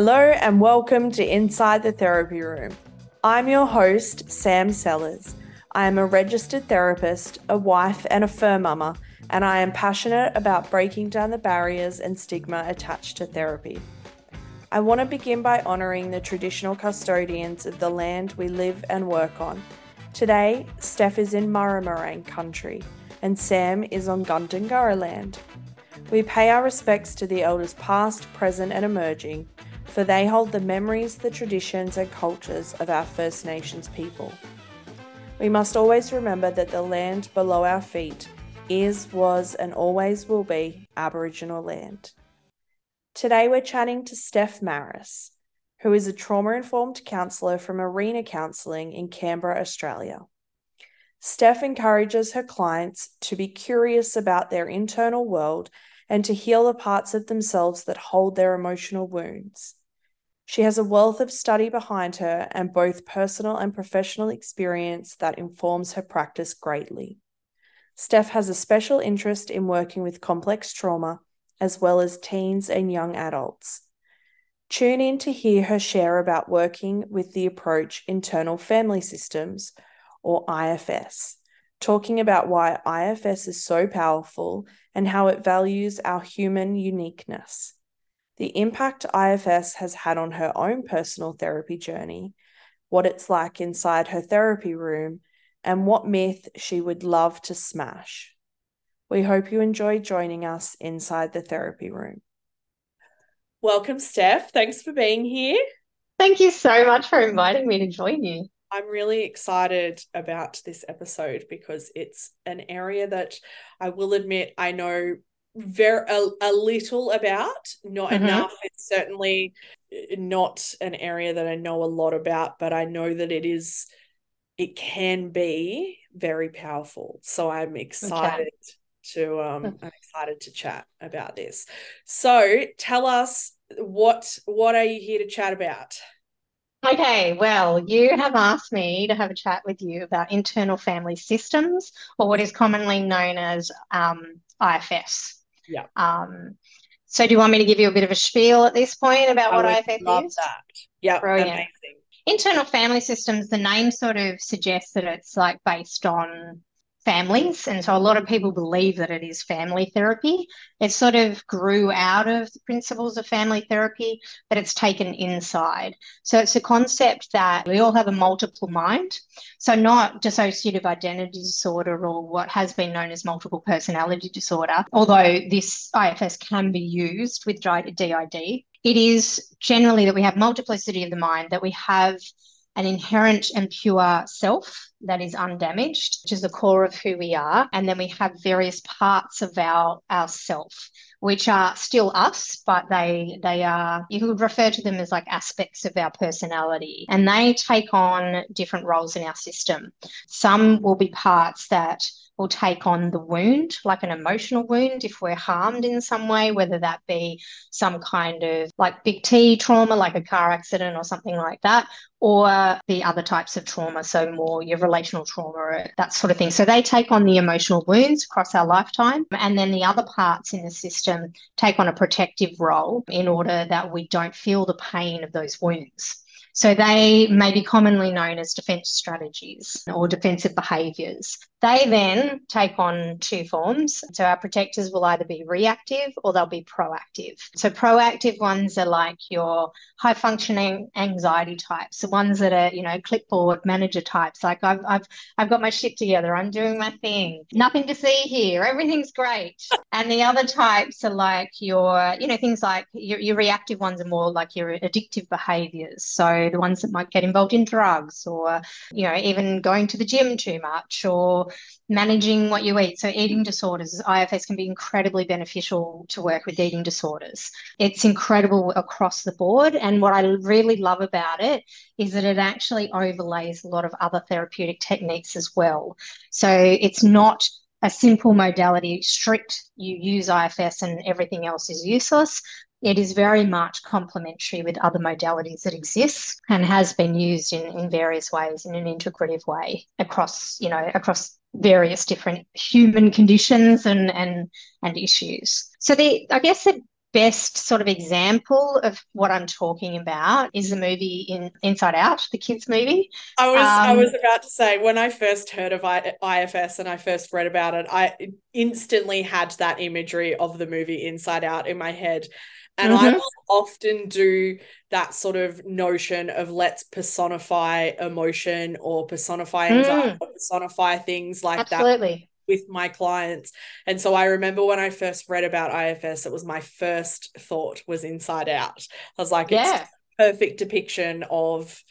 Hello and welcome to Inside the Therapy Room. I'm your host, Sam Sellers. I am a registered therapist, a wife, and a fur mama, and I am passionate about breaking down the barriers and stigma attached to therapy. I want to begin by honouring the traditional custodians of the land we live and work on. Today, Stef is in Murramarang country, and Sam is on Gundungurra land. We pay our respects to the elders past, present, and emerging for they hold the memories, the traditions, and cultures of our First Nations people. We must always remember that the land below our feet is, was, and always will be Aboriginal land. Today we're chatting to Stef Marris, who is a trauma informed counsellor from Arena Counselling in Canberra, Australia. Stef encourages her clients to be curious about their internal world and to heal the parts of themselves that hold their emotional wounds. She has a wealth of study behind her and both personal and professional experience that informs her practice greatly. Stef has a special interest in working with complex trauma as well as teens and young adults. Tune in to hear her share about working with the approach Internal Family Systems, or IFS, talking about why IFS is so powerful and how it values our human uniqueness the impact IFS has had on her own personal therapy journey, what it's like inside her therapy room, and what myth she would love to smash. We hope you enjoy joining us inside the therapy room. Welcome, Stef. Thanks for being here. Thank you so much for inviting me to join you. I'm really excited about this episode because it's an area that I will admit I know very a, a little about not mm-hmm. enough it's certainly uh, not an area that i know a lot about but i know that it is it can be very powerful so i'm excited okay. to um i'm excited to chat about this so tell us what what are you here to chat about Okay, well, you have asked me to have a chat with you about internal family systems, or what is commonly known as um, IFS. Yeah. Um, so do you want me to give you a bit of a spiel at this point about I what IFS love is? That. Yeah, brilliant. Amazing. Internal family systems, the name sort of suggests that it's like based on families. And so a lot of people believe that it is family therapy. It sort of grew out of the principles of family therapy, but it's taken inside. So it's a concept that we all have a multiple mind. So not dissociative identity disorder or what has been known as multiple personality disorder, although this IFS can be used with DID. It is generally that we have multiplicity of the mind, that we have an inherent and pure self that is undamaged, which is the core of who we are. And then we have various parts of our, our self, which are still us, but they they are you could refer to them as like aspects of our personality. And they take on different roles in our system. Some will be parts that will take on the wound, like an emotional wound, if we're harmed in some way, whether that be some kind of like big T trauma, like a car accident or something like that, or the other types of trauma, so more your relational trauma, that sort of thing. So they take on the emotional wounds across our lifetime. And then the other parts in the system take on a protective role in order that we don't feel the pain of those wounds. So they may be commonly known as defense strategies or defensive behaviors. They then take on two forms. So our protectors will either be reactive or they'll be proactive. So proactive ones are like your high functioning anxiety types, the ones that are, you know, clipboard manager types. Like I've I've I've got my shit together, I'm doing my thing. Nothing to see here. Everything's great. And the other types are like your, you know, things like your, your reactive ones are more like your addictive behaviors. So the ones that might get involved in drugs or, you know, even going to the gym too much or managing what you eat. So, eating disorders, IFS can be incredibly beneficial to work with eating disorders. It's incredible across the board. And what I really love about it is that it actually overlays a lot of other therapeutic techniques as well. So, it's not a simple modality, strict, you use IFS and everything else is useless. It is very much complementary with other modalities that exist and has been used in, in various ways in an integrative way across, you know, across various different human conditions and and and issues. So the I guess the best sort of example of what I'm talking about is the movie in Inside Out, the kids movie. I was um, I was about to say when I first heard of I, IFS and I first read about it, I instantly had that imagery of the movie Inside Out in my head. And mm-hmm. I will often do that sort of notion of let's personify emotion or personify anxiety mm. or personify things like Absolutely. that with my clients. And so I remember when I first read about IFS, it was my first thought was inside out. I was like, yeah. it's perfect depiction of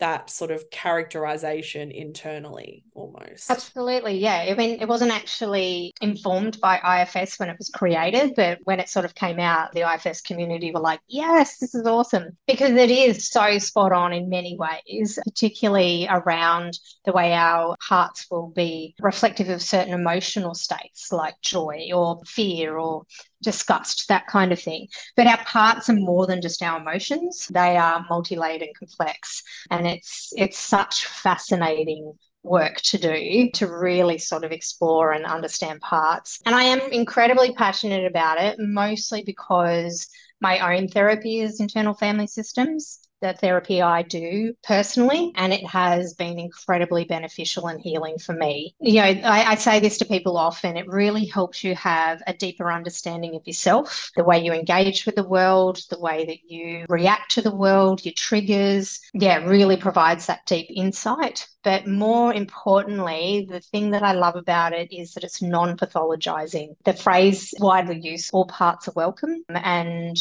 that sort of characterization internally almost. Absolutely. Yeah. I mean, it wasn't actually informed by IFS when it was created, but when it sort of came out, the IFS community were like, yes, this is awesome because it is so spot on in many ways, particularly around the way our hearts will be reflective of certain emotional states like joy or fear or discussed, that kind of thing. But our parts are more than just our emotions. They are multi-layered and complex. And it's it's such fascinating work to do to really sort of explore and understand parts. And I am incredibly passionate about it, mostly because my own therapy is internal family systems the therapy I do personally, and it has been incredibly beneficial and healing for me. You know, I, I, say this to people often it really helps you have a deeper understanding of yourself, the way you engage with the world, the way that you react to the world, your triggers. Yeah, really provides that deep insight. But more importantly, the thing that I love about it is that it's non pathologizing. The phrase widely used, all parts are welcome. And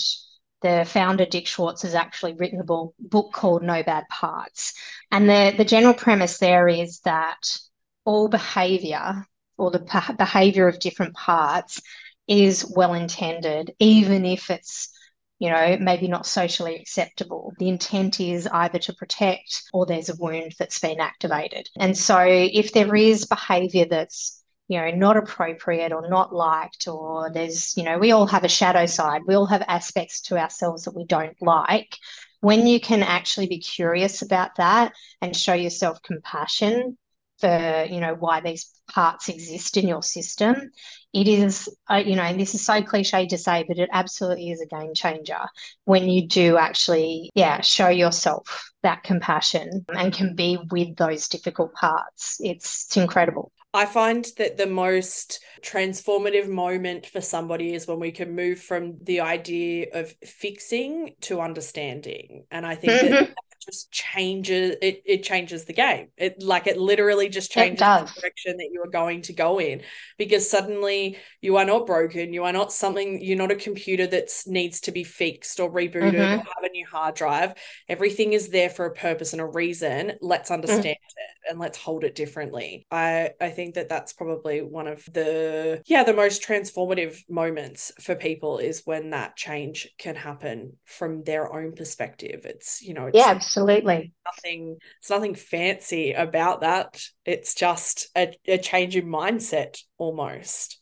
the founder Dick Schwartz has actually written a book called No Bad Parts. And the, the general premise there is that all behavior or the behavior of different parts is well intended, even if it's you know, maybe not socially acceptable. The intent is either to protect or there's a wound that's been activated. And so if there is behavior that's you know not appropriate or not liked or there's you know we all have a shadow side. We all have aspects to ourselves that we don't like. When you can actually be curious about that and show yourself compassion for you know why these parts exist in your system it is uh, you know this is so cliche to say but it absolutely is a game changer when you do actually yeah show yourself that compassion and can be with those difficult parts it's, it's incredible I find that the most transformative moment for somebody is when we can move from the idea of fixing to understanding. And I think mm-hmm. that just changes it it changes the game it like it literally just changes the direction that you are going to go in because suddenly you are not broken you are not something you're not a computer that needs to be fixed or rebooted mm-hmm. or have a new hard drive everything is there for a purpose and a reason let's mm. understand mm-hmm. it and let's hold it differently i i think that that's probably one of the yeah the most transformative moments for people is when that change can happen from their own perspective it's you know it's, yeah Absolutely. Nothing it's nothing fancy about that. It's just a, a change in mindset almost.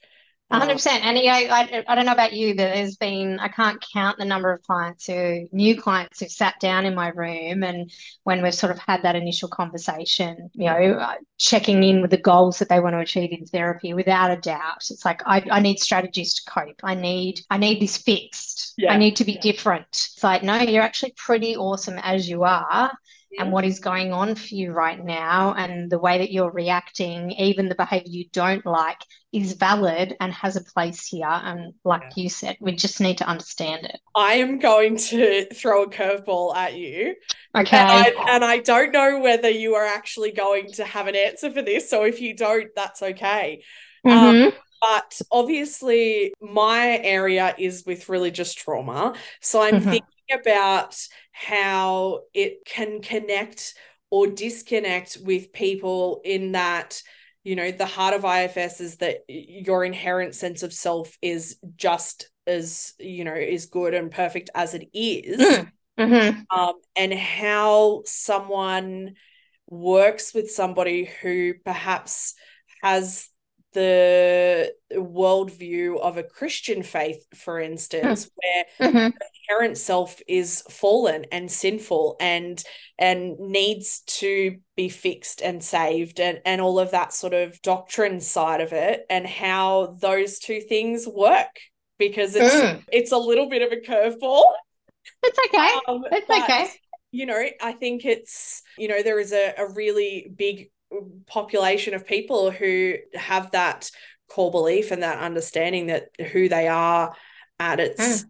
100% and yeah, I, I don't know about you but there's been i can't count the number of clients who new clients who've sat down in my room and when we've sort of had that initial conversation you know uh, checking in with the goals that they want to achieve in therapy without a doubt. It's like i, I need strategies to cope. I need i need this fixed. Yeah. i need to be different. It's like no you're actually pretty awesome as you are and what is going on for you right now and the way that you're reacting, even the behavior you don't like, is valid and has a place here. And like yeah. you said, we just need to understand it. I am going to throw a curveball at you. Okay. And I, and I don't know whether you are actually going to have an answer for this. So if you don't, that's okay. Um, mm-hmm. Um, but obviously, my area is with religious trauma. So I'm mm-hmm. thinking about how it can connect or disconnect with people in that you know the heart of ifs is that your inherent sense of self is just as you know is good and perfect as it is mm. mm-hmm. um, and how someone works with somebody who perhaps has the worldview of a Christian faith, for instance, mm. where mm-hmm. The inherent self is fallen and sinful and and needs to be fixed and saved and, and all of that sort of doctrine side of it and how those two things work because it's mm. it's a little bit of a curveball. It's okay. Um, it's but, okay. You know, I think it's you know there is a, a really big population of people who have that core belief and that understanding that who they are at its mm.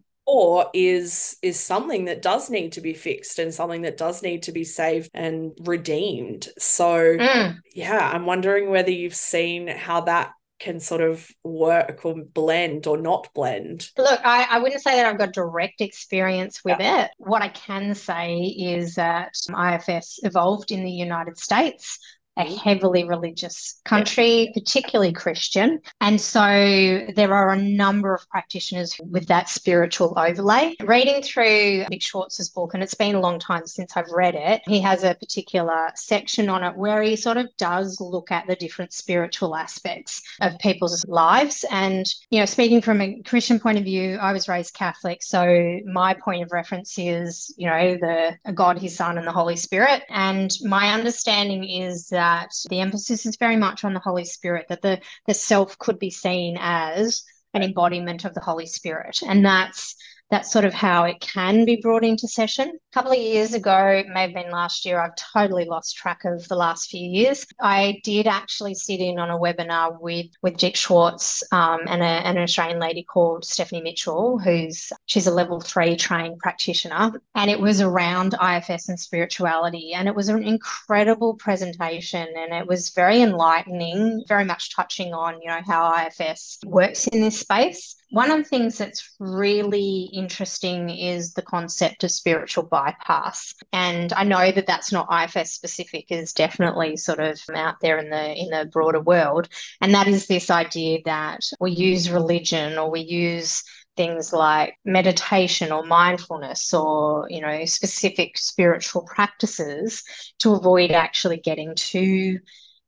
Is is something that does need to be fixed and something that does need to be saved and redeemed so mm. yeah i'm wondering whether you've seen how that can sort of work or blend or not blend? Look, I, I wouldn't say that I've got direct experience with yeah. it. What I can say is that IFS evolved in the United States a mm-hmm. heavily religious country, yeah. particularly Christian. And so there are a number of practitioners with that spiritual overlay. Reading through Dick Schwartz's book, and it's been a long time since I've read it, he has a particular section on it where he sort of does look at the different spiritual aspects of people's lives. And, you know, speaking from a Christian point of view, I was raised Catholic. So my point of reference is, you know, the God, His Son, and the Holy Spirit. And my understanding is that that the emphasis is very much on the Holy Spirit, that the, the self could be seen as an embodiment of the Holy Spirit. And that's that's sort of how it can be brought into session. A couple of years ago, it may have been last year, I've totally lost track of the last few years. I did actually sit in on a webinar with with Dick Schwartz um, and, a, and an Australian lady called Stephanie Mitchell, who's she's a level three trained practitioner, and it was around IFS and spirituality, and it was an incredible presentation, and it was very enlightening, very much touching on you know how IFS works in this space. One of the things that's really interesting is the concept of spiritual bypass. And I know that that's not IFS specific, is definitely sort of out there in the in the broader world. And that is this idea that we use religion or we use things like meditation or mindfulness or you know specific spiritual practices to avoid actually getting to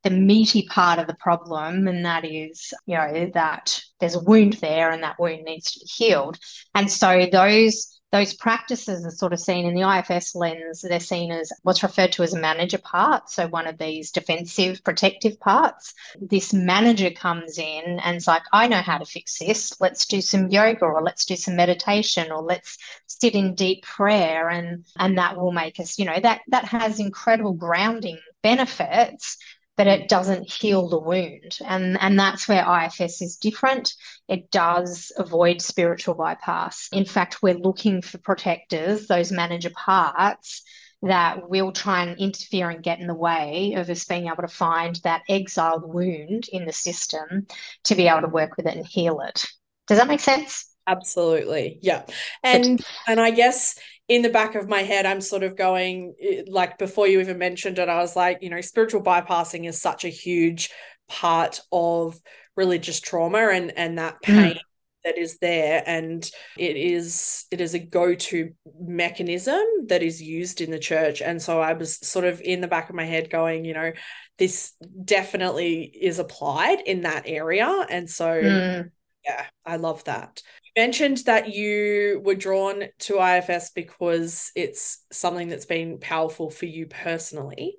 the meaty part of the problem, and that is, you know, that there's a wound there and that wound needs to be healed. And so those those practices are sort of seen in the IFS lens, they're seen as what's referred to as a manager part. So, one of these defensive, protective parts. This manager comes in and it's like, I know how to fix this. Let's do some yoga or let's do some meditation or let's sit in deep prayer. And, and that will make us, you know, that, that has incredible grounding benefits but it doesn't heal the wound. And, and that's where IFS is different. It does avoid spiritual bypass. In fact, we're looking for protectors, those manager parts that will try and interfere and get in the way of us being able to find that exiled wound in the system to be able to work with it and heal it. Does that make sense? Absolutely. Yeah. And and I guess in the back of my head, I'm sort of going, like before you even mentioned it, I was like, you know, spiritual bypassing is such a huge part of religious trauma and and that hmm. pain. Mm. that is there and it is it is a go-to mechanism that is used in the church and so i was sort of in the back of my head going you know this definitely is applied in that area and so mm. yeah i love that mentioned that you were drawn to IFS because it's something that's been powerful for you personally.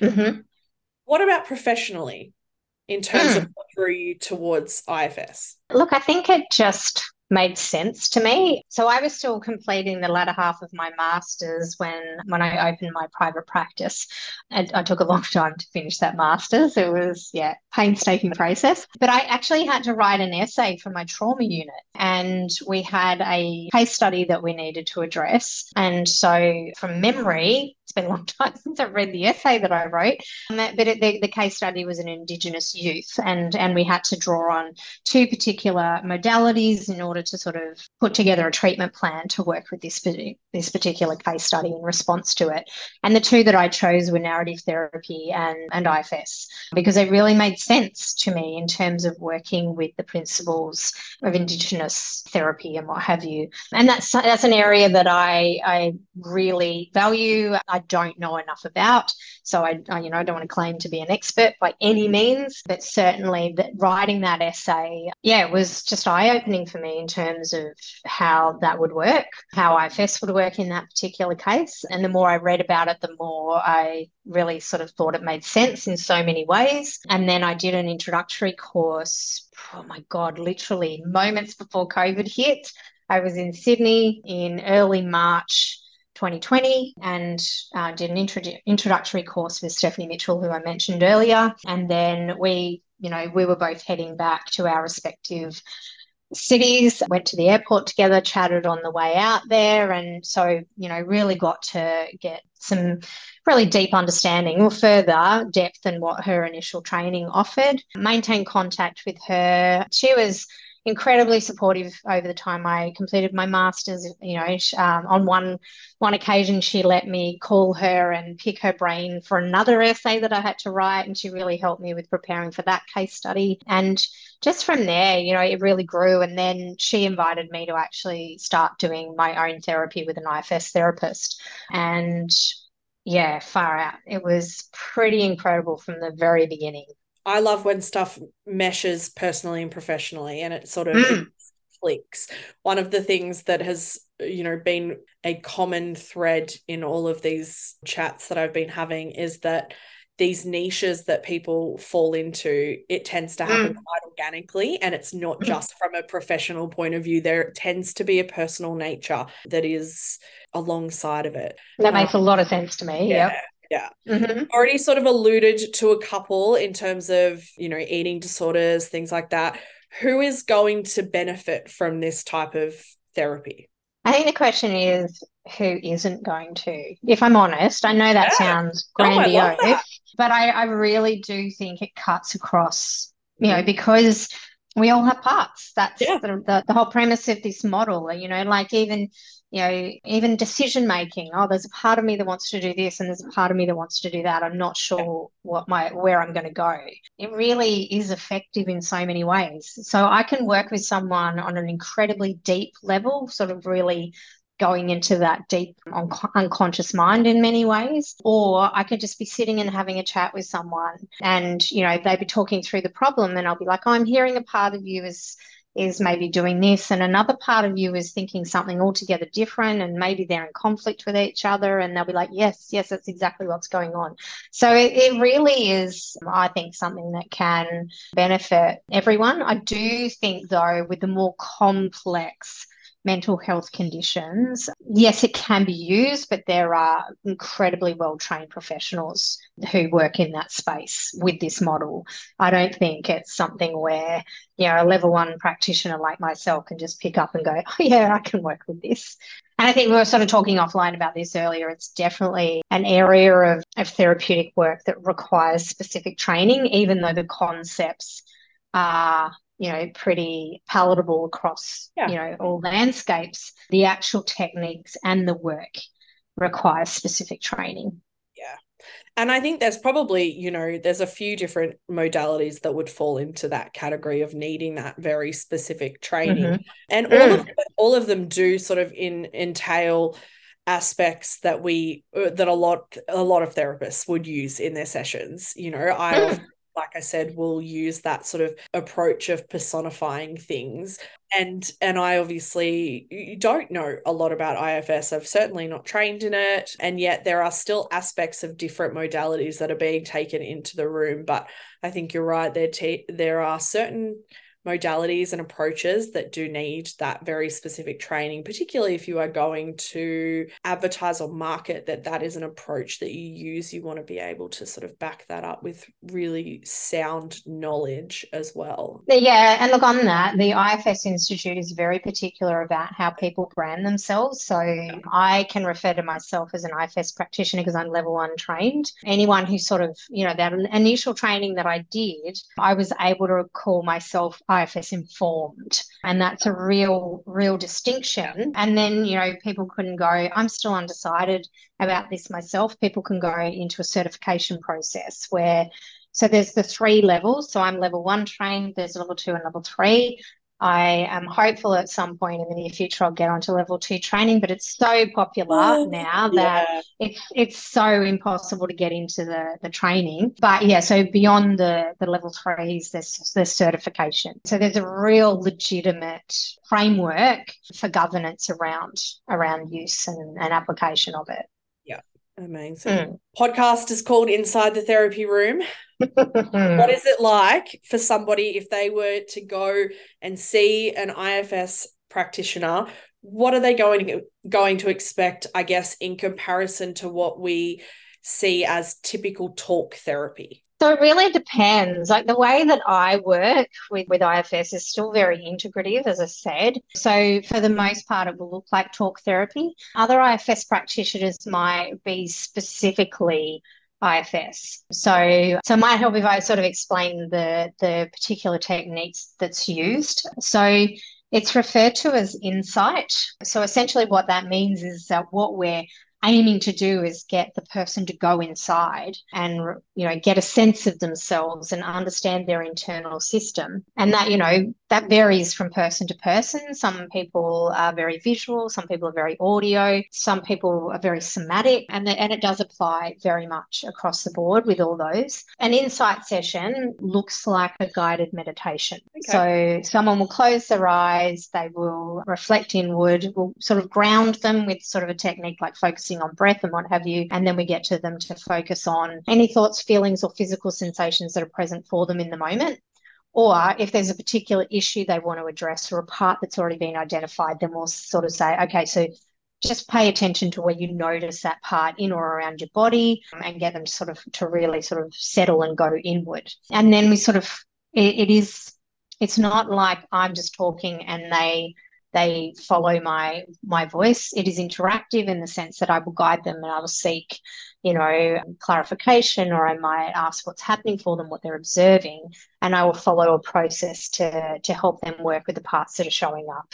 Mm-hmm. What about professionally in terms mm. of what drew you towards IFS? Look, I think it just made sense to me. So I was still completing the latter half of my masters when when I opened my private practice. And I took a long time to finish that masters. It was yeah, painstaking process. But I actually had to write an essay for my trauma unit and we had a case study that we needed to address. And so from memory, it's been a long time since I've read the essay that I wrote, um, but it, the, the case study was an Indigenous youth, and and we had to draw on two particular modalities in order to sort of put together a treatment plan to work with this this particular case study in response to it. And the two that I chose were narrative therapy and and IFS because they really made sense to me in terms of working with the principles of Indigenous therapy and what have you. And that's that's an area that I I really value. I don't know enough about. So I, I, you know, I don't want to claim to be an expert by any means, but certainly that writing that essay, yeah, was just eye opening for me in terms of how that would work, how IFS would work in that particular case. And the more I read about it, the more I really sort of thought it made sense in so many ways. And then I did an introductory course, oh my God, literally moments before COVID hit. I was in Sydney in early March 2020 and uh, did an intro- introductory course with Stephanie Mitchell, who I mentioned earlier. And then we, you know, we were both heading back to our respective cities, went to the airport together, chatted on the way out there. And so, you know, really got to get some really deep understanding or further depth than what her initial training offered. Maintain contact with her. She was incredibly supportive over the time I completed my masters. You know, um, on one one occasion, she let me call her and pick her brain for another essay that I had to write, and she really helped me with preparing for that case study. And just from there, you know, it really grew. And then she invited me to actually start doing my own therapy with an IFS therapist, and yeah, far out. It was pretty incredible from the very beginning. I love when stuff meshes personally and professionally and it sort of mm. clicks. One of the things that has, you know, been a common thread in all of these chats that I've been having is that these niches that people fall into, it tends to happen mm. quite organically. And it's not mm. just from a professional point of view. There tends to be a personal nature that is alongside of it. That makes um, a lot of sense to me. Yeah. Yep. Yeah. Mm-hmm. Already sort of alluded to a couple in terms of, you know, eating disorders, things like that. Who is going to benefit from this type of therapy? I think the question is who isn't going to? If I'm honest, I know that yeah. sounds grandiose, oh, I but I, I really do think it cuts across, you know, because we all have parts. That's yeah. the, the, the whole premise of this model. You know, like even you know, even decision making. Oh, there's a part of me that wants to do this, and there's a part of me that wants to do that. I'm not sure what my where I'm going to go. It really is effective in so many ways. So I can work with someone on an incredibly deep level, sort of really going into that deep un- unconscious mind in many ways or i could just be sitting and having a chat with someone and you know they'd be talking through the problem and i'll be like oh, i'm hearing a part of you is is maybe doing this and another part of you is thinking something altogether different and maybe they're in conflict with each other and they'll be like yes yes that's exactly what's going on. So it, it really is i think something that can benefit everyone. I do think though with the more complex mental health conditions, yes, it can be used, but there are incredibly well trained professionals who work in that space with this model. I don't think it's something where, you know, a level one practitioner like myself can just pick up and go, oh, yeah, I can work with this. And I think we were sort of talking offline about this earlier. It's definitely an area of, of therapeutic work that requires specific training, even though the concepts are you know pretty palatable across yeah. you know all landscapes the actual techniques and the work require specific training yeah and i think there's probably you know there's a few different modalities that would fall into that category of needing that very specific training mm-hmm. and all mm. of them, all of them do sort of in entail aspects that we uh, that a lot a lot of therapists would use in their sessions you know i mm like I said, will use that sort of approach of personifying things. And and I obviously don't know a lot about IFS. I've certainly not trained in it. And yet there are still aspects of different modalities that are being taken into the room. But I think you're right. There, te- there are certain modalities and approaches that do need that very specific training particularly if you are going to advertise or market that that is an approach that you use you want to be able to sort of back that up with really sound knowledge as well. Yeah and look on that the ifs institute is very particular about how people brand themselves. So yeah. i can refer to myself as an ifs practitioner because i'm level one trained. Anyone who sort of you know that initial training that i did i was able to call myself IFS informed. And that's a real, real distinction. And then, you know, people can go, I'm still undecided about this myself. People can go into a certification process where so there's the three levels. So I'm level one trained, there's level two and level three. I am hopeful at some point in the near future I'll get onto level two training, but it's so popular oh, now that yeah. it's it's so impossible to get into the the training. But yeah, so beyond the the level threes, there's there's certification. So there's a real legitimate framework for governance around around use and, and application of it. Yeah, amazing. Mm. Podcast is called Inside the Therapy Room what is it like for somebody if they were to go and see an IFS practitioner? What are they going to, going to expect, I guess, in comparison to what we see as typical talk therapy? So it really depends. Like the way that I work with, with IFS is still very integrative, as I said. So for the most part, it will look like talk therapy. Other IFS practitioners might be specifically IFS. So, so it might help if I sort of explain the the particular techniques that's used. So it's referred to as insight. So essentially what that means is that what we're aiming to do is get the person to go inside and you know get a sense of themselves and understand their internal system. And that you know that varies from person to person. Some people are very visual some people are very audio some people are very somatic and, the, and it does apply very much across the board with all those. An insight session looks like a guided meditation. Okay. so someone will close their eyes they will reflect inward will sort of ground them with sort of a technique like focus focusing on breath and what have you. And then we get to them to focus on any thoughts, feelings, or physical sensations that are present for them in the moment. Or if there's a particular issue they want to address or a part that's already been identified, then we'll sort of say, okay, so just pay attention to where you notice that part in or around your body and get them to sort of to really sort of settle and go inward. And then we sort of it, it is it's not like I'm just talking and they they follow my my voice. It is interactive in the sense that I will guide them and I will seek, you know, clarification or I might ask what's happening for them, what they're observing, and I will follow a process to to help them work with the parts that are showing up.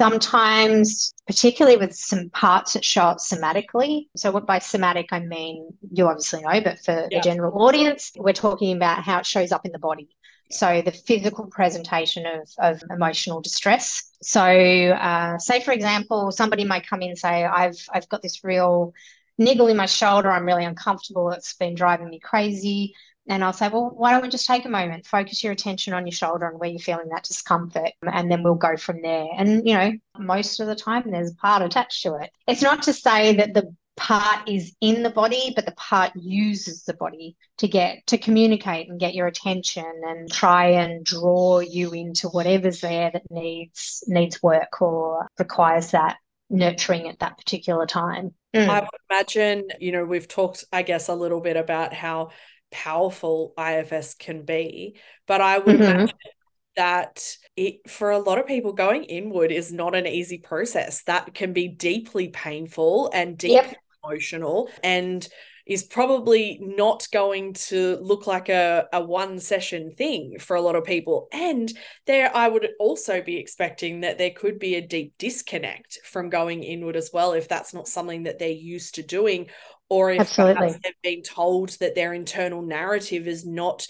Sometimes, particularly with some parts that show up somatically. So, what by somatic I mean, you obviously know, but for yeah. the general audience, we're talking about how it shows up in the body. So the physical presentation of, of emotional distress. So uh, say for example, somebody might come in and say, I've I've got this real niggle in my shoulder, I'm really uncomfortable, it's been driving me crazy. And I'll say, well, why don't we just take a moment, focus your attention on your shoulder and where you're feeling that discomfort, and then we'll go from there. And, you know, most of the time there's a part attached to it. It's not to say that the part is in the body, but the part uses the body to get to communicate and get your attention and try and draw you into whatever's there that needs needs work or requires that nurturing at that particular time. Mm. I would imagine, you know, we've talked, I guess, a little bit about how powerful IFS can be, but I would mm-hmm. imagine that it for a lot of people going inward is not an easy process that can be deeply painful and deeply yep emotional and is probably not going to look like a, a one session thing for a lot of people. And there, I would also be expecting that there could be a deep disconnect from going inward as well, if that's not something that they're used to doing, or if perhaps they've been told that their internal narrative is not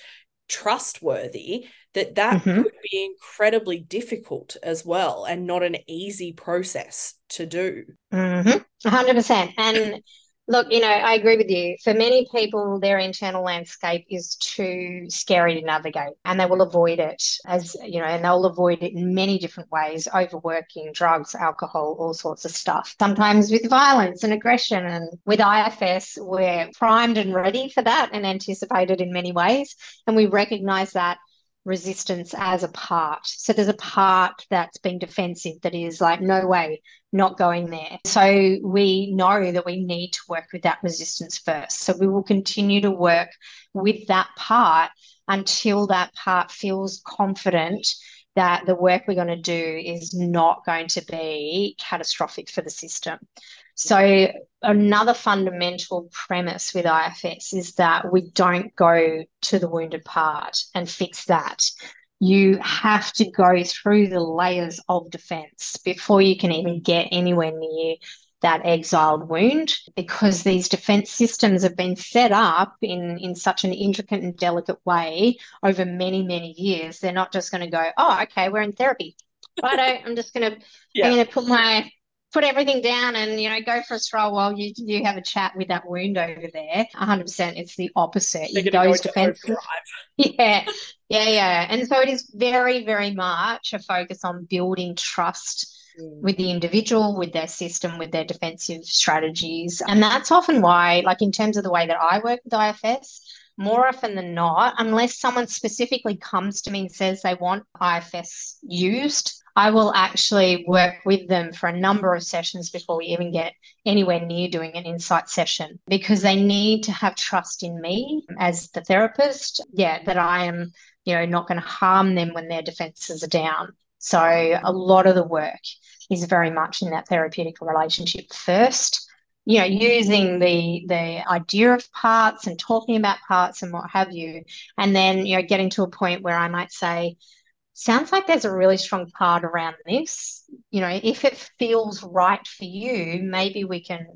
trustworthy that that mm-hmm. could be incredibly difficult as well and not an easy process to do mm-hmm. 100% and look you know i agree with you. For many people their internal landscape is too scary to navigate and they will avoid it as you know and they'll avoid it in many different ways overworking drugs alcohol all sorts of stuff. Sometimes with violence and aggression and with ifs we're primed and ready for that and anticipated in many ways and we recognize that resistance as a part. So there's a part that's being defensive that is like, no way, not going there. So we know that we need to work with that resistance first. So we will continue to work with that part until that part feels confident that the work we're going to do is not going to be catastrophic for the system. So, another fundamental premise with IFS is that we don't go to the wounded part and fix that. You have to go through the layers of defense before you can even get anywhere near that exiled wound because these defense systems have been set up in, in such an intricate and delicate way over many, many years. They're not just going to go, oh, okay, we're in therapy. righto, I'm just gonna Yeah. I'm gonna put my put everything down and you know go for a stroll while you you have a chat with that wound over there. 100%, it's the opposite. You go defenses. Yeah, yeah, yeah. And so it is very, very much a focus on building trust. With the individual, with their system, with their defensive strategies. And that's often why, like in terms of the way that I work with IFS, more often than not, unless someone specifically comes to me and says they want IFS used, I will actually work with them for a number of sessions before we even get anywhere near doing an insight session because they need to have trust in me as the therapist. Yeah, that I am, you know, not going to harm them when their defenses are down. So a lot of the work is very much in that therapeutic relationship first. You know, using the the idea of parts and talking about parts and what have you, and then you know, getting to a point where I might say, sounds like there's a really strong part around this. You know, if it feels right for you, maybe we can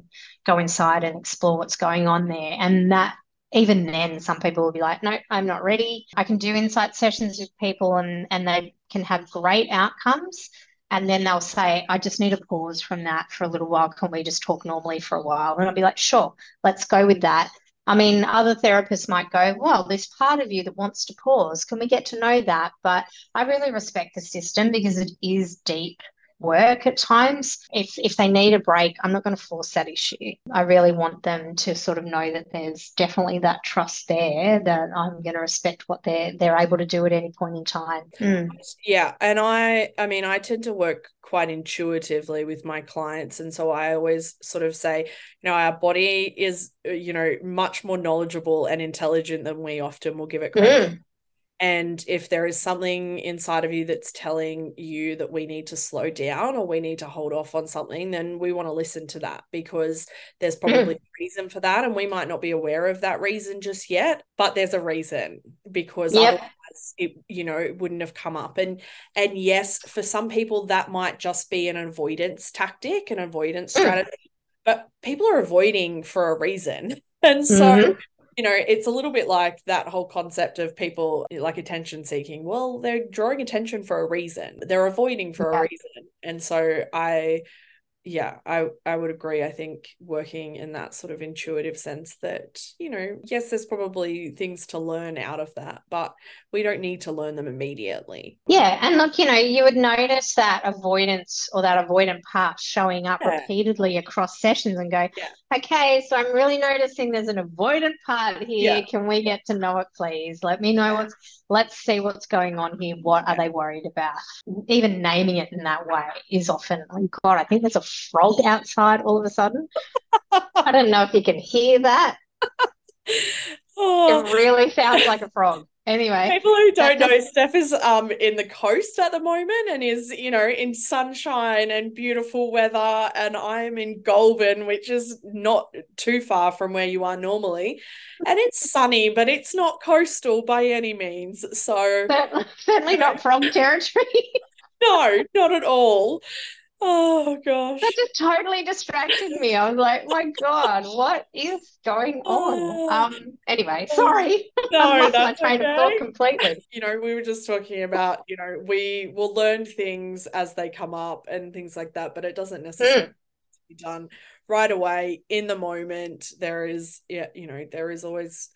go inside and explore what's going on there. And that even then, some people will be like, no, I'm not ready. I can do insight sessions with people and and they can have great outcomes. And then they'll say, I just need a pause from that for a little while. Can we just talk normally for a while? And I'll be like, sure, let's go with that. I mean, other therapists might go, well, there's part of you that wants to pause. Can we get to know that? But I really respect the system because it is deep work at times. If if they need a break, I'm not going to force that issue. I really want them to sort of know that there's definitely that trust there that I'm going to respect what they're they're able to do at any point in time. Mm. Yeah, and I I mean I tend to work quite intuitively with my clients and so I always sort of say, you know, our body is you know much more knowledgeable and intelligent than we often will give it credit. Mm. And if there is something inside of you that's telling you that we need to slow down or we need to hold off on something, then we want to listen to that because there's probably a reason for that. And we might not be aware of that reason just yet, but there's a reason because Yep. otherwise it, you know, it wouldn't have come up. And and yes, for some people that might just be an avoidance tactic, an avoidance Mm. strategy. But people are avoiding for a reason. And so Mhm. You know, it's a little bit like that whole concept of people like attention seeking. Well, they're drawing attention for a reason. They're avoiding for Yeah. a reason. And so I yeah, I I would agree. I think working in that sort of intuitive sense that, you know, yes, there's probably things to learn out of that, but we don't need to learn them immediately. Yeah, and look, you know, you would notice that avoidance or that avoidant part showing up Yeah. repeatedly across sessions and go, Yeah. Okay, so I'm really noticing there's an avoidant part here. Yeah. Can we get to know it, please? Let me know what's, let's see what's going on here. What are they worried about? Even naming it in that way is often, oh God, I think there's a frog outside all of a sudden. I don't know if you can hear that. Oh, It really sounds like a frog. Anyway, People who don't know, Stef is um in the coast at the moment and is, you know, in sunshine and beautiful weather. And I'm in Goulburn, which is not too far from where you are normally. And it's sunny, but it's not coastal by any means. So certainly, certainly not from territory. no, not at all. Oh gosh. That just totally distracted me. I was like, my God, what is going on? Um, anyway, sorry. I No, lost my that's train of thought okay. completely. you know, we were just talking about, you know, we will learn things as they come up and things like that, but it doesn't necessarily have to be done right away in the moment. There is, yeah, you know, there is always,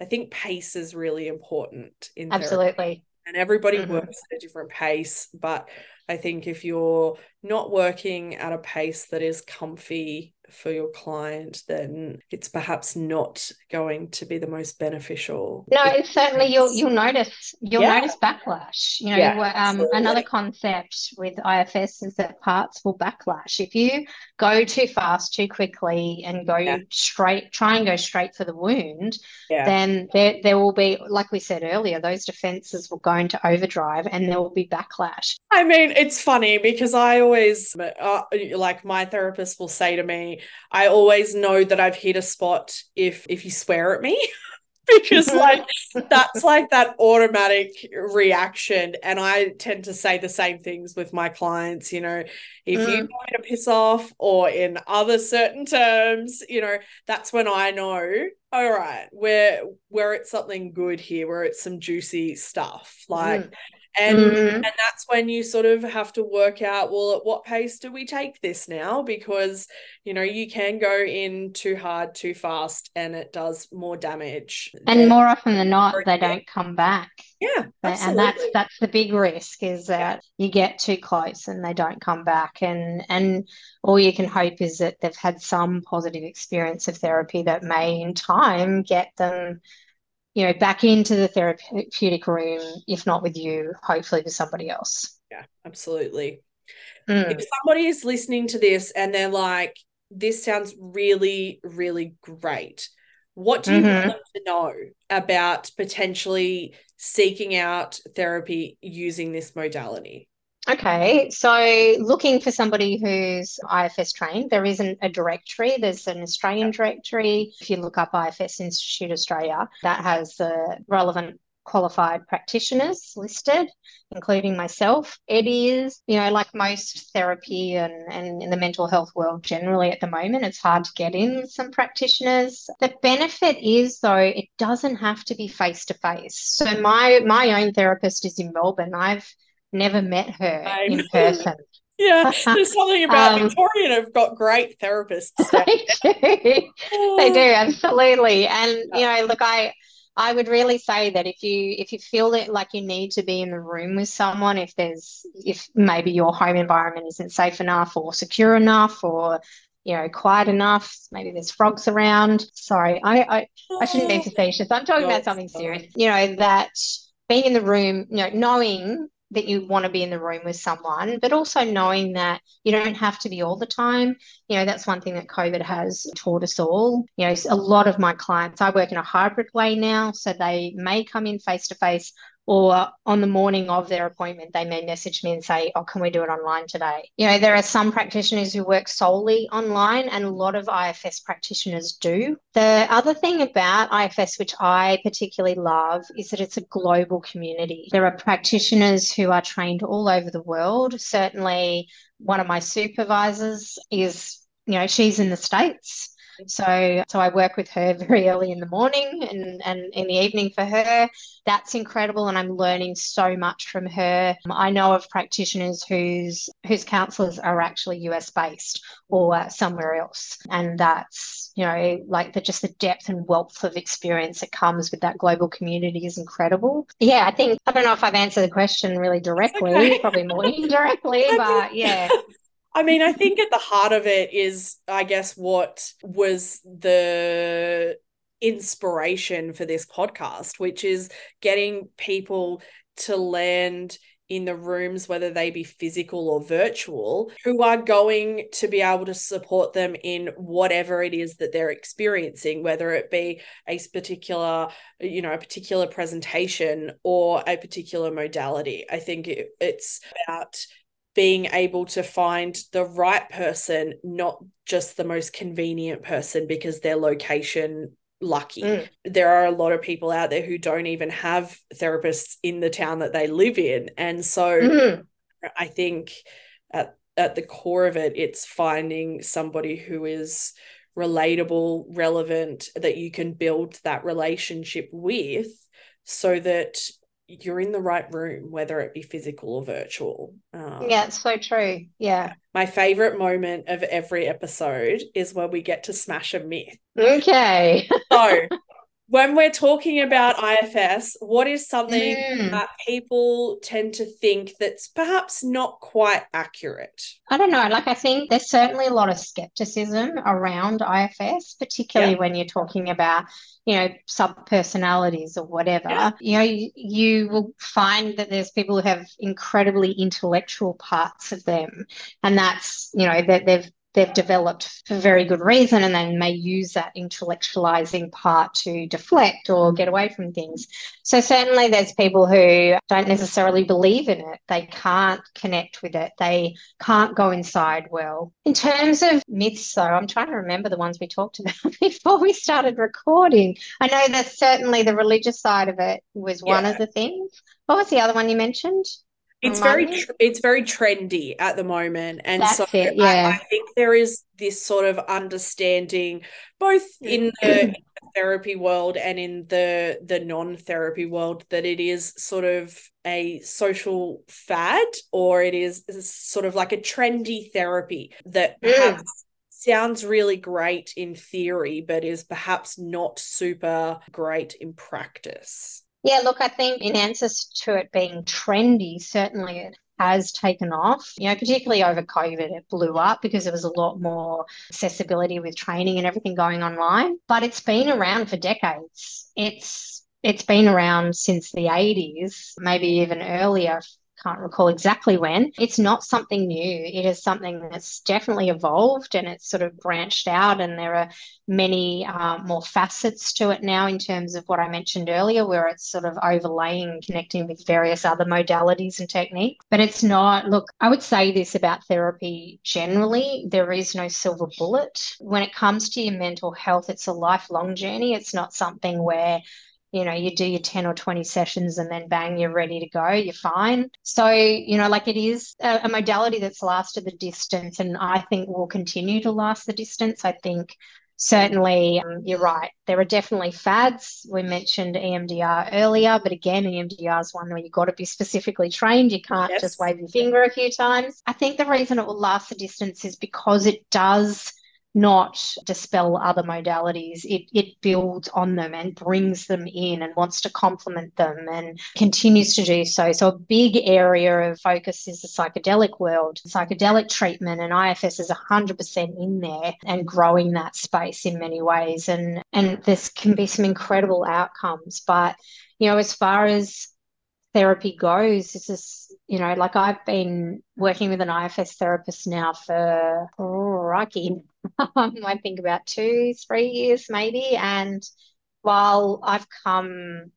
I think pace is really important in therapy Absolutely. And everybody Mhm. works at a different pace. But I think if you're not working at a pace that is comfy for your client, then it's perhaps not going to be the most beneficial. No, it's certainly you'll you'll notice you'll Yeah. notice backlash. You know, Yeah, um, another concept with IFS is that parts will backlash. If you go too fast, too quickly, and go Yeah. straight, try and go straight for the wound, then there there will be, like we said earlier, those defenses will go into overdrive, and there will be backlash. I mean, it's funny because I always, uh, like, my therapist will say to me, I always know that I've hit a spot if if you swear at me. because like that's like that automatic reaction and i tend to say the same things with my clients you know if you Mm. tell me to piss off or in other certain terms you know that's when i know all right we're we're at something good here we're at some juicy stuff like Mm. and mm-hmm. and that's when you sort of have to work out well at what pace do we take this now because you know you can go in too hard too fast and it does more damage and more often than not they don't come back yeah absolutely. and that's that's the big risk is that you get too close and they don't come back and and all you can hope is that they've had some positive experience of therapy that may in time get them you know, back into the therapeutic room, if not with you, hopefully with somebody else. Yeah, absolutely. Mm. If somebody is listening to this and they're like, this sounds really, really great. What do you mm-hmm. want to know about potentially seeking out therapy using this modality? Okay, so looking for somebody who's IFS trained, there isn't a directory. There's an Australian directory. If you look up IFS Institute Australia, that has the relevant qualified practitioners listed, including myself. It is, you know, like most therapy and, and in the mental health world generally at the moment, it's hard to get in some practitioners. The benefit is though, it doesn't have to be face to face. So my my own therapist is in Melbourne. I've never met her I'm... in person. Yeah, there's something about um, Victorian have got great therapists. They do. they do, absolutely. And you know, look, I I would really say that if you if you feel it like you need to be in the room with someone, if there's if maybe your home environment isn't safe enough or secure enough or you know quiet enough, maybe there's frogs around. Sorry, I I, I shouldn't be facetious. I'm talking about something serious. You know that being in the room, you know, knowing that you want to be in the room with someone, but also knowing that you don't have to be all the time. You know, that's one thing that COVID has taught us all. You know, a lot of my clients, I work in a hybrid way now, so they may come in face to face or on the morning of their appointment, they may message me and say, Oh, can we do it online today? You know, there are some practitioners who work solely online, and a lot of IFS practitioners do. The other thing about IFS, which I particularly love, is that it's a global community. There are practitioners who are trained all over the world. Certainly, one of my supervisors is, you know, she's in the States. So, so I work with her very early in the morning and, and in the evening for her. That's incredible. And I'm learning so much from her. Um, I know of practitioners whose, whose counselors are actually US based or somewhere else. And that's, you know, like the, just the depth and wealth of experience that comes with that global community is incredible. Yeah, I think, I don't know if I've answered the question really directly, okay. probably more indirectly, but yeah. I mean, I think at the heart of it is, I guess, what was the inspiration for this podcast, which is getting people to land in the rooms, whether they be physical or virtual, who are going to be able to support them in whatever it is that they're experiencing, whether it be a particular, you know, a particular presentation or a particular modality. I think it, it's about being able to find the right person, not just the most convenient person because their location lucky. Mm. There are a lot of people out there who don't even have therapists in the town that they live in. And so mm. I think at at the core of it, it's finding somebody who is relatable, relevant, that you can build that relationship with so that you're in the right room, whether it be physical or virtual. Um, yeah, it's so true. Yeah. My favorite moment of every episode is when we get to smash a myth. Okay. so, when we're talking about IFS, what is something mm. that people tend to think that's perhaps not quite accurate? I don't know. Like, I think there's certainly a lot of skepticism around IFS, particularly yeah. when you're talking about you know, sub personalities or whatever, yeah. you know, you, you, will find that there's people who have incredibly intellectual parts of them. And that's, you know, that they've they've developed for very good reason and then may use that intellectualizing part to deflect or get away from things. So certainly there's people who don't necessarily believe in it. They can't connect with it. They can't go inside well. In terms of myths though, I'm trying to remember the ones we talked about before we started recording. I know that certainly the religious side of it was one of the things. What was the other one you mentioned? It's very tr- it's very trendy at the moment and That's so it, yeah. I, I, think there is this sort of understanding both in the, in the therapy world and in the the non-therapy world that it is sort of a social fad or it is, sort of like a trendy therapy that perhaps mm. sounds really great in theory but is perhaps not super great in practice yeah, look, I think in answers to it being trendy, certainly it has taken off, you know, particularly over COVID, it blew up because there was a lot more accessibility with training and everything going online. But it's been around for decades. It's it's been around since the 80s, maybe even earlier can't recall exactly when. It's not something new. It is something that's definitely evolved and it's sort of branched out, and there are many uh, more facets to it now in terms of what I mentioned earlier, where it's sort of overlaying, connecting with various other modalities and techniques. But it's not, look, I would say this about therapy generally there is no silver bullet. When it comes to your mental health, it's a lifelong journey. It's not something where you know you do your 10 or 20 sessions and then bang you're ready to go you're fine. So you know like it is a, a, modality that's lasted the distance and i think will continue to last the distance. I think certainly um, you're right. There are definitely fads. We mentioned emdr earlier but again emdr is one where you've got to be specifically trained. You can't yes. just wave your finger a few times. I think the reason it will last the distance is because it does not dispel other modalities. It, it builds on them and brings them in and wants to complement them and continues to do so. So, a big area of focus is the psychedelic world. Psychedelic treatment and IFS is 100% in there and growing that space in many ways. And, and this can be some incredible outcomes. But, you know, as far as therapy goes, this is, you know, like I've been working with an IFS therapist now for, oh, I think about two, three years maybe. And while I've come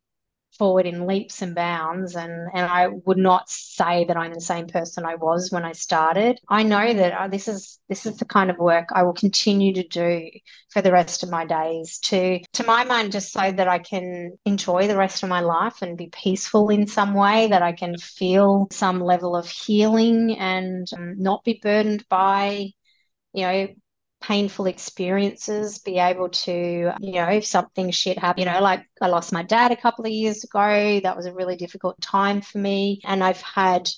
forward in leaps and bounds and and I would not say that I'm the same person I was when I started. I know that uh, this is this is the kind of work I will continue to do for the rest of my days to to my mind just so that I can enjoy the rest of my life and be peaceful in some way that I can feel some level of healing and um, not be burdened by you know painful experiences, be able to, you know, if something shit happened, you know, like I lost my dad a couple of years ago. That was a really difficult time for me. And I've had,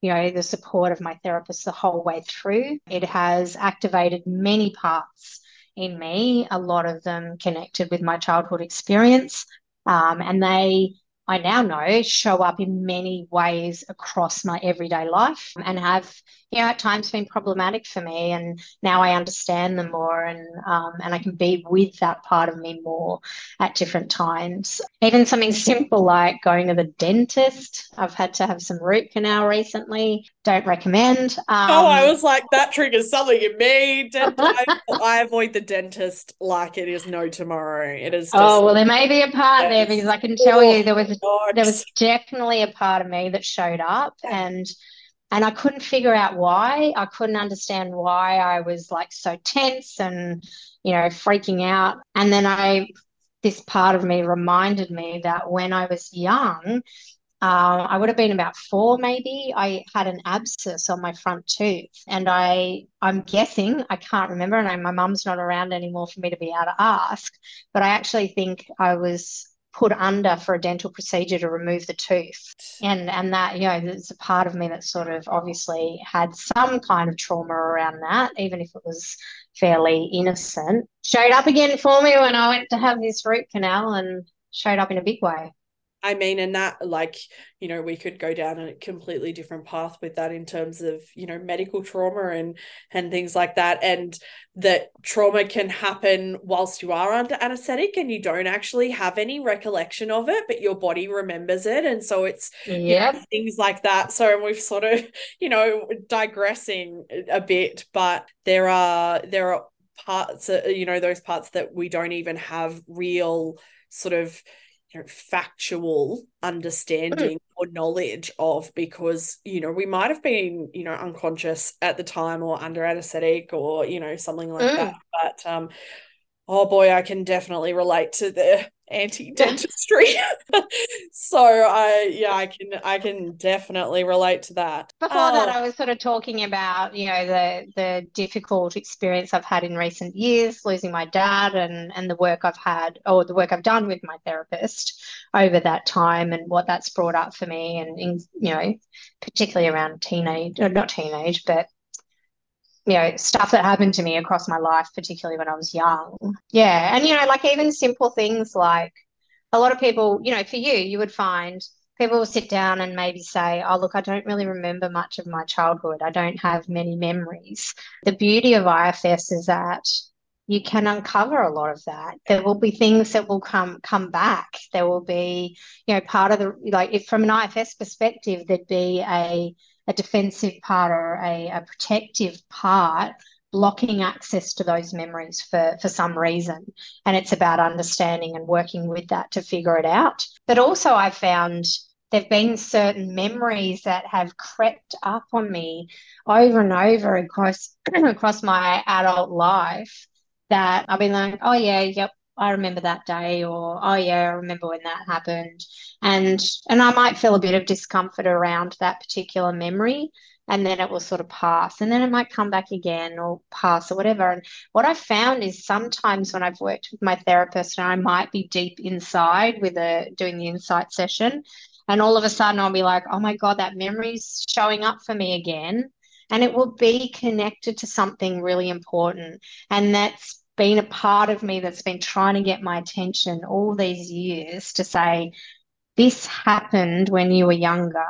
you know, the support of my therapist the whole way through. It has activated many parts in me, a lot of them connected with my childhood experience. Um, and they I now know show up in many ways across my everyday life and have, you know, at times been problematic for me. And now I understand them more and um, and I can be with that part of me more at different times. Even something simple like going to the dentist. I've had to have some root canal recently. Don't recommend. Um, oh, I was like, that triggers something in me. I, I, avoid the dentist like it is no tomorrow. It is. oh well, there may be a part there because I can tell you there was there was definitely a part of me that showed up and and I couldn't figure out why. I couldn't understand why I was like so tense and you know freaking out. And then I this part of me reminded me that when I was young, uh, I would have been about four, maybe. I had an abscess on my front tooth, and I, I'm guessing, I can't remember, and I, my mum's not around anymore for me to be able to ask. But I actually think I was put under for a dental procedure to remove the tooth. And and that, you know, there's a part of me that sort of obviously had some kind of trauma around that, even if it was fairly innocent. Showed up again for me when I went to have this root canal and showed up in a big way. I mean, and that, like, you know, we could go down a completely different path with that in terms of, you know, medical trauma and and things like that, and that trauma can happen whilst you are under anesthetic and you don't actually have any recollection of it, but your body remembers it, and so it's yeah you know, things like that. So we've sort of, you know, digressing a bit, but there are there are parts, uh, you know, those parts that we don't even have real sort of you know, factual understanding mm. or knowledge of because you know we might have been you know unconscious at the time or under anesthetic or you know something like mm. that but um oh boy i can definitely relate to the anti-dentistry. so I yeah, I can I can definitely relate to that. Before uh, that I was sort of talking about, you know, the the difficult experience I've had in recent years, losing my dad and and the work I've had or the work I've done with my therapist over that time and what that's brought up for me and in, you know, particularly around teenage or not teenage, but you know, stuff that happened to me across my life, particularly when I was young. Yeah. And, you know, like even simple things like a lot of people, you know, for you, you would find people will sit down and maybe say, Oh, look, I don't really remember much of my childhood. I don't have many memories. The beauty of IFS is that you can uncover a lot of that. There will be things that will come come back. There will be, you know, part of the like if from an IFS perspective, there'd be a a defensive part or a, a protective part blocking access to those memories for, for some reason. And it's about understanding and working with that to figure it out. But also, I found there have been certain memories that have crept up on me over and over across, across my adult life that I've been like, oh, yeah, yep, I remember that day or oh yeah I remember when that happened. And and I might feel a bit of discomfort around that particular memory and then it will sort of pass and then it might come back again or pass or whatever. And what I've found is sometimes when I've worked with my therapist and I might be deep inside with a doing the insight session and all of a sudden I'll be like oh my god that memory's showing up for me again. And it will be connected to something really important and that's been a part of me that's been trying to get my attention all these years to say, this happened when you were younger.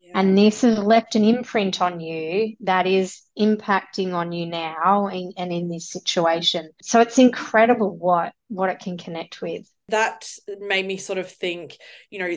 Yeah. And this has left an imprint on you that is impacting on you now and, and in this situation. So it's incredible what what it can connect with. That made me sort of think, you know,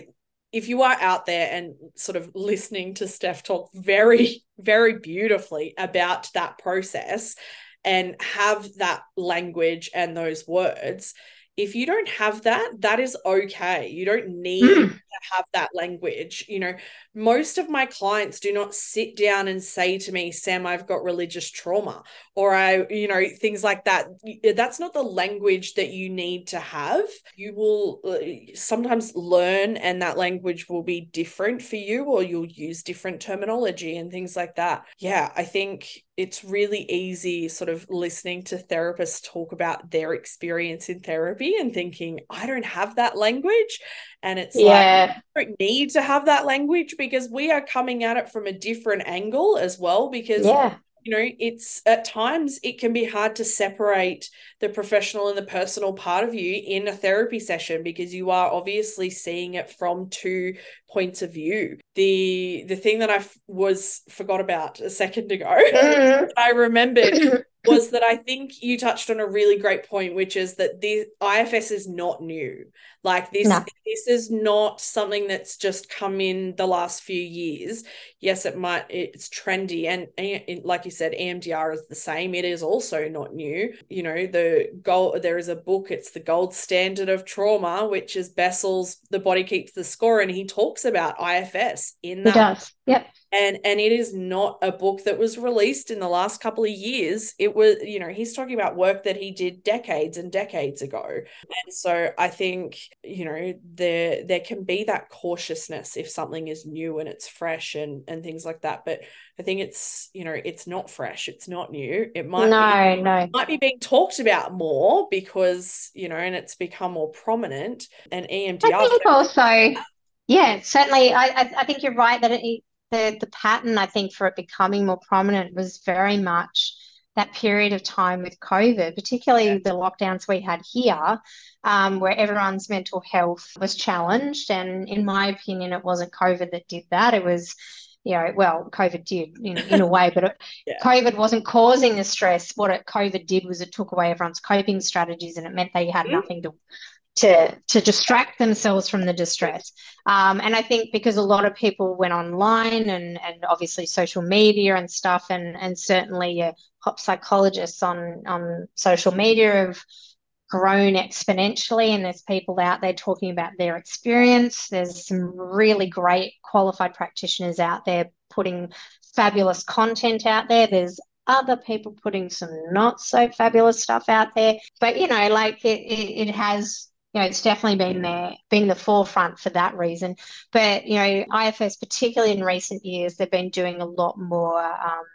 if you are out there and sort of listening to Stef talk very, very beautifully about that process, and have that language and those words if you don't have that that is okay you don't need mm. to have that language you know most of my clients do not sit down and say to me sam i've got religious trauma or i you know things like that. That's not the language that you need to have. You will uh, sometimes learn and that language will be different for you or you'll use different terminology and things like that. Yeah i think it's really easy sort of listening to therapists talk about their experience in therapy and thinking i don't have that language and it's yeah. like, don't need to have that language because we are coming at it from a different angle as well. Because yeah you know it's at times it can be hard to separate the professional and the personal part of you in a therapy session because you are obviously seeing it from two points of view the the thing that I f- was forgot about a second ago mm-hmm. i remembered was that I think you touched on a really great point, which is that the IFS is not new. Like this, no. this is not something that's just come in the last few years. Yes, it might. It's trendy, and, and like you said, EMDR is the same. It is also not new. You know, the gold. There is a book. It's the gold standard of trauma, which is Bessel's "The Body Keeps the Score," and he talks about IFS in that. Yep. And and it is not a book that was released in the last couple of years. It was you know he's talking about work that he did decades and decades ago. And so i think you know there there can be that cautiousness if something is new and it's fresh and and things like that. But i think it's you know it's not fresh. It's not new. It might no be, no might be being talked about more because you know and it's become more prominent. And emdr I think also yeah certainly I, I think you're right that it the the pattern I think for it becoming more prominent was very much that period of time with COVID, particularly yeah. the lockdowns we had here, um, where everyone's mental health was challenged. And in my opinion, it wasn't COVID that did that. It was, you know, well, COVID did in, in a way, but it, yeah. COVID wasn't causing the stress. What it COVID did was it took away everyone's coping strategies, and it meant they had mm-hmm. nothing to to to distract themselves from the distress. Um, and I think because a lot of people went online and and obviously social media and stuff, and and certainly uh, pop psychologists on on social media have grown exponentially and there's people out there talking about their experience. There's some really great qualified practitioners out there putting fabulous content out there. There's other people putting some not so fabulous stuff out there. But you know like it, it, it has you know, it's definitely been there, been the forefront for that reason. But, you know, IFS, particularly in recent years, they've been doing a lot more um,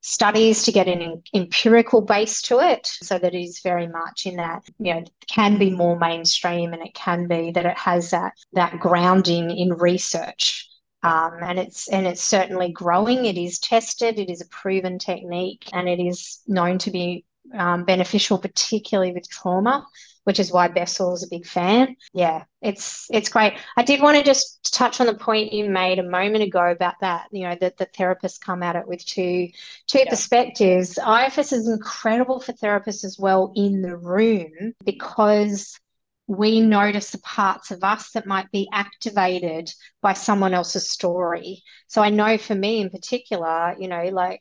studies to get an empirical base to it. So that it is very much in that you know can be more mainstream and it can be that it has that that grounding in research. Um, and it's and it's certainly growing. It is tested. It is a proven technique and it is known to be um, beneficial particularly with trauma which is why Bessel's is a big fan. Yeah, it's it's great. I did want to just touch on the point you made a moment ago about that. You know that the therapists come at it with two two yeah. perspectives. IFS is incredible for therapists as well in the room because we notice the parts of us that might be activated by someone else's story. So I know for me in particular, you know, like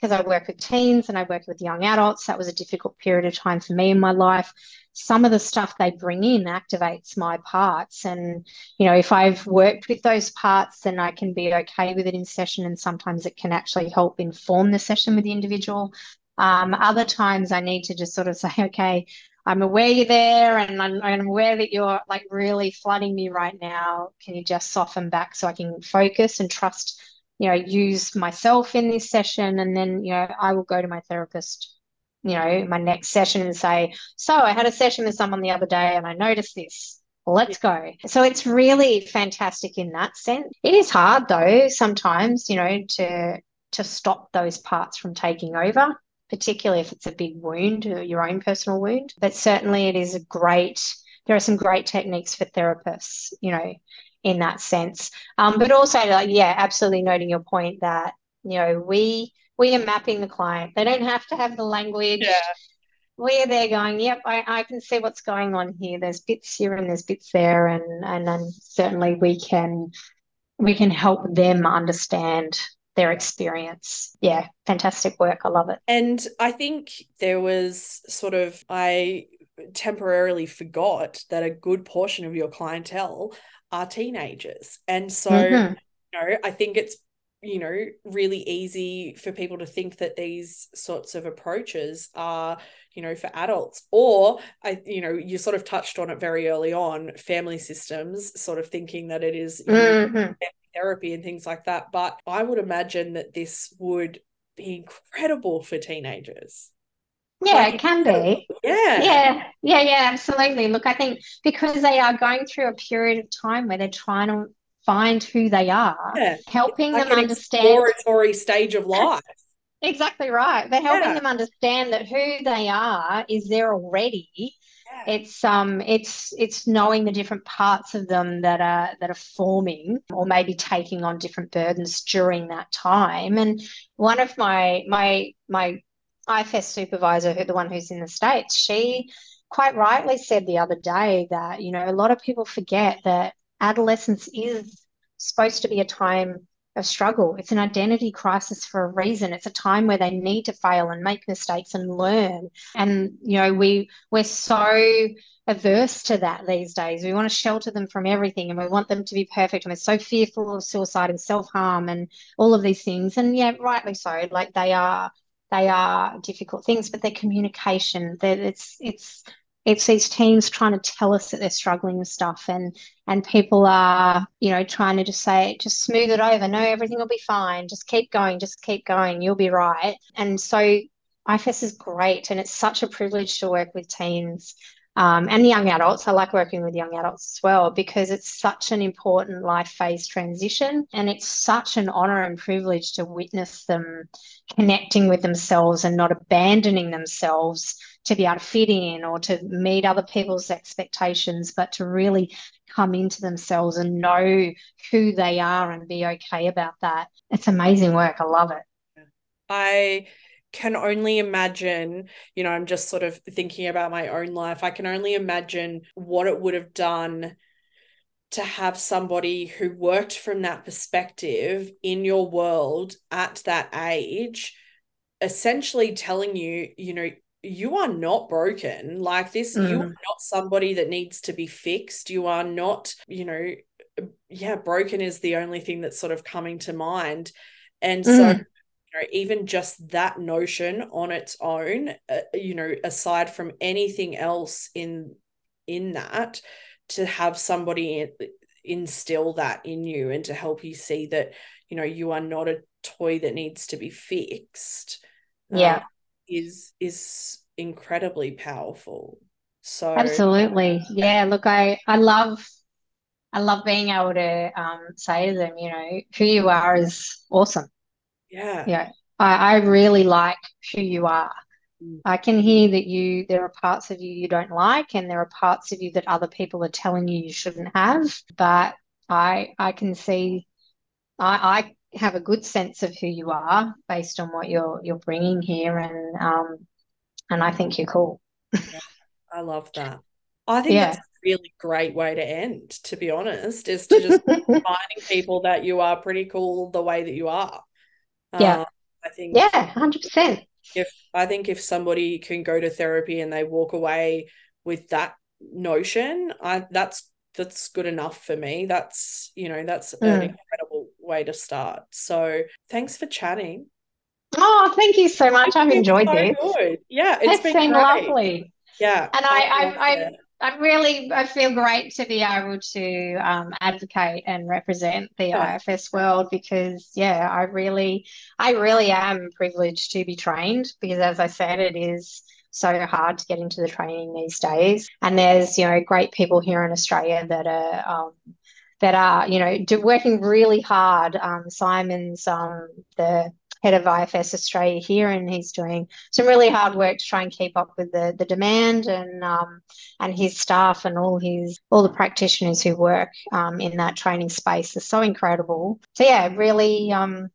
because I work with teens and I work with young adults, that was a difficult period of time for me in my life some of the stuff they bring in activates my parts. And, you know, if I've worked with those parts, then I can be okay with it in session. And sometimes it can actually help inform the session with the individual. Um, other times I need to just sort of say, okay, I'm aware you're there and I'm, I'm, aware that you're like really flooding me right now. Can you just soften back so I can focus and trust, you know, use myself in this session? And then, you know, I will go to my therapist you know, my next session and say, So I had a session with someone the other day and I noticed this. Let's go. So it's really fantastic in that sense. It is hard though, sometimes, you know, to to stop those parts from taking over, particularly if it's a big wound or your own personal wound. But certainly it is a great there are some great techniques for therapists, you know, in that sense. Um, but also, like, yeah, absolutely noting your point that, you know, we we are mapping the client. They don't have to have the language. Yeah. We are there going, yep, I, I can see what's going on here. There's bits here and there's bits there, and and then certainly we can we can help them understand their experience. Yeah, fantastic work. I love it. And I think there was sort of I temporarily forgot that a good portion of your clientele are teenagers. And so mm-hmm. you know, I think it's you know really easy for people to think that these sorts of approaches are you know for adults or i you know you sort of touched on it very early on family systems sort of thinking that it is mm-hmm. know, therapy and things like that but i would imagine that this would be incredible for teenagers yeah, like, it can be. Yeah. Yeah. Yeah. Yeah. Absolutely. Look, I think because they are going through a period of time where they're trying to find who they are, yeah. helping like them understand exploratory stage of life. Exactly right. They're helping yeah. them understand that who they are is there already. Yeah. It's um it's it's knowing the different parts of them that are that are forming or maybe taking on different burdens during that time. And one of my my my IFS supervisor, the one who's in the States, she quite rightly said the other day that, you know, a lot of people forget that adolescence is supposed to be a time of struggle. It's an identity crisis for a reason. It's a time where they need to fail and make mistakes and learn. And you know, we we're so averse to that these days. We want to shelter them from everything and we want them to be perfect. And we're so fearful of suicide and self-harm and all of these things. And yeah, rightly so. Like they are they are difficult things, but their communication, that it's it's it's these teams trying to tell us that they're struggling with stuff and and people are you know trying to just say just smooth it over. No everything will be fine. Just keep going. Just keep going. You'll be right. And so IFS is great and it's such a privilege to work with teens um, and young adults. I like working with young adults as well because it's such an important life phase transition. And it's such an honor and privilege to witness them connecting with themselves and not abandoning themselves to be able to fit in or to meet other people's expectations, but to really come into themselves and know who they are and be okay about that. It's amazing work. I love it. I can only imagine, you know, I'm just sort of thinking about my own life. I can only imagine what it would have done to have somebody who worked from that perspective in your world at that age essentially telling you you know you are not broken like this mm. you are not somebody that needs to be fixed you are not you know yeah broken is the only thing that's sort of coming to mind and mm. so you know even just that notion on its own uh, you know aside from anything else in in that to have somebody in, instill that in you and to help you see that you know you are not a toy that needs to be fixed yeah. um, is is incredibly powerful. So absolutely. Yeah look i i love i love being able to um, say to them you know who you are is awesome yeah yeah I, I really like who you are Mm. I can hear that you there are parts of you you don't like and there are parts of you that other people are telling you you shouldn't have but I I can see I I have a good sense of who you are based on what you're you're bringing here and um and I think you're cool. I love that. I think Yeah. that's a really great way to end, to be honest, is to just reminding people that you are pretty cool the way that you are. Yeah. Um, I think yeah, 100%. if I think if somebody can go to therapy and they walk away with that notion, I that's that's good enough for me. That's you know that's an Mm. incredible way to start. So thanks for chatting. Oh, thank you so much. I've enjoyed so this. good. Yeah, it's It's been been lovely. Yeah, And I, I I, I, it. I really, I feel great to be able to um, advocate and represent the Yeah. IFS world because, yeah, I really, I really am privileged to be trained because, as I said, it is so hard to get into the training these days. And there's, you know, great people here in Australia that are, um, that are, you know, do, working really hard. Um, Simon's um, the head of IFS Australia here, and he's doing some really hard work to try and keep up with the the demand and um, and his staff and all his all the practitioners who work um, in that training space are so incredible. So yeah, really um,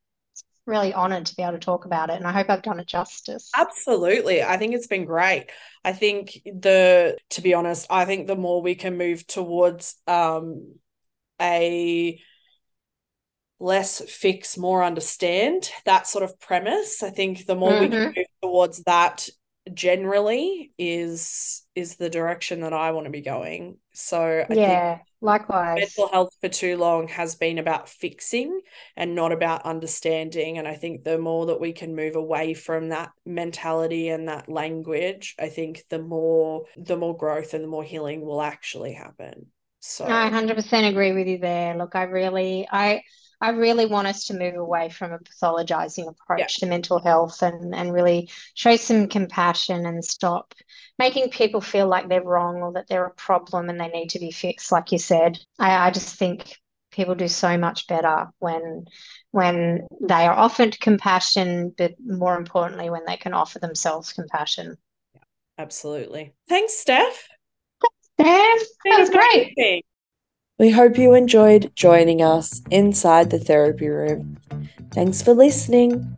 really honoured to be able to talk about it, and I hope I've done it justice. Absolutely. I think it's been great. I think the to be honest, I think the more we can move towards um a less fix, more understand, that sort of premise, I think the more we can Mhm. move towards that generally is is the direction that I want to be going. So I think Yeah, likewise. mental health for too long has been about fixing and not about understanding. And I think the more that we can move away from that mentality and that language, I think the more the more growth and the more healing will actually happen. So I 100% agree with you there. Look, I really, I, I really want us to move away from a pathologizing approach to mental health and, and really show some compassion and stop making people feel like they're wrong or that they're a problem and they need to be fixed, like you said. I, I just think people do so much better when when they are offered compassion, but more importantly, when they can offer themselves compassion. Yeah, absolutely. Thanks, Stef. Sam, that was great. We hope you enjoyed joining us inside the therapy room. Thanks for listening.